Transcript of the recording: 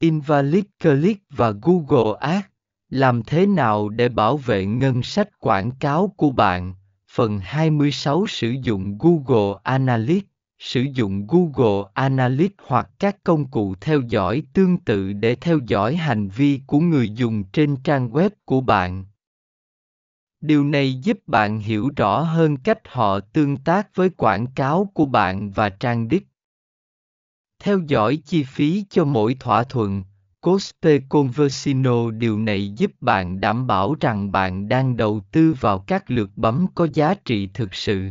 Invalid Click và Google Ads. Làm thế nào để bảo vệ ngân sách quảng cáo của bạn? Phần 26 Sử dụng Google Analytics, Sử dụng Google Analytics hoặc các công cụ theo dõi tương tự để theo dõi hành vi của người dùng trên trang web của bạn. Điều này giúp bạn hiểu rõ hơn cách họ tương tác với quảng cáo của bạn và trang đích. Theo dõi chi phí cho mỗi thỏa thuận, Coste Conversino điều này giúp bạn đảm bảo rằng bạn đang đầu tư vào các lượt bấm có giá trị thực sự.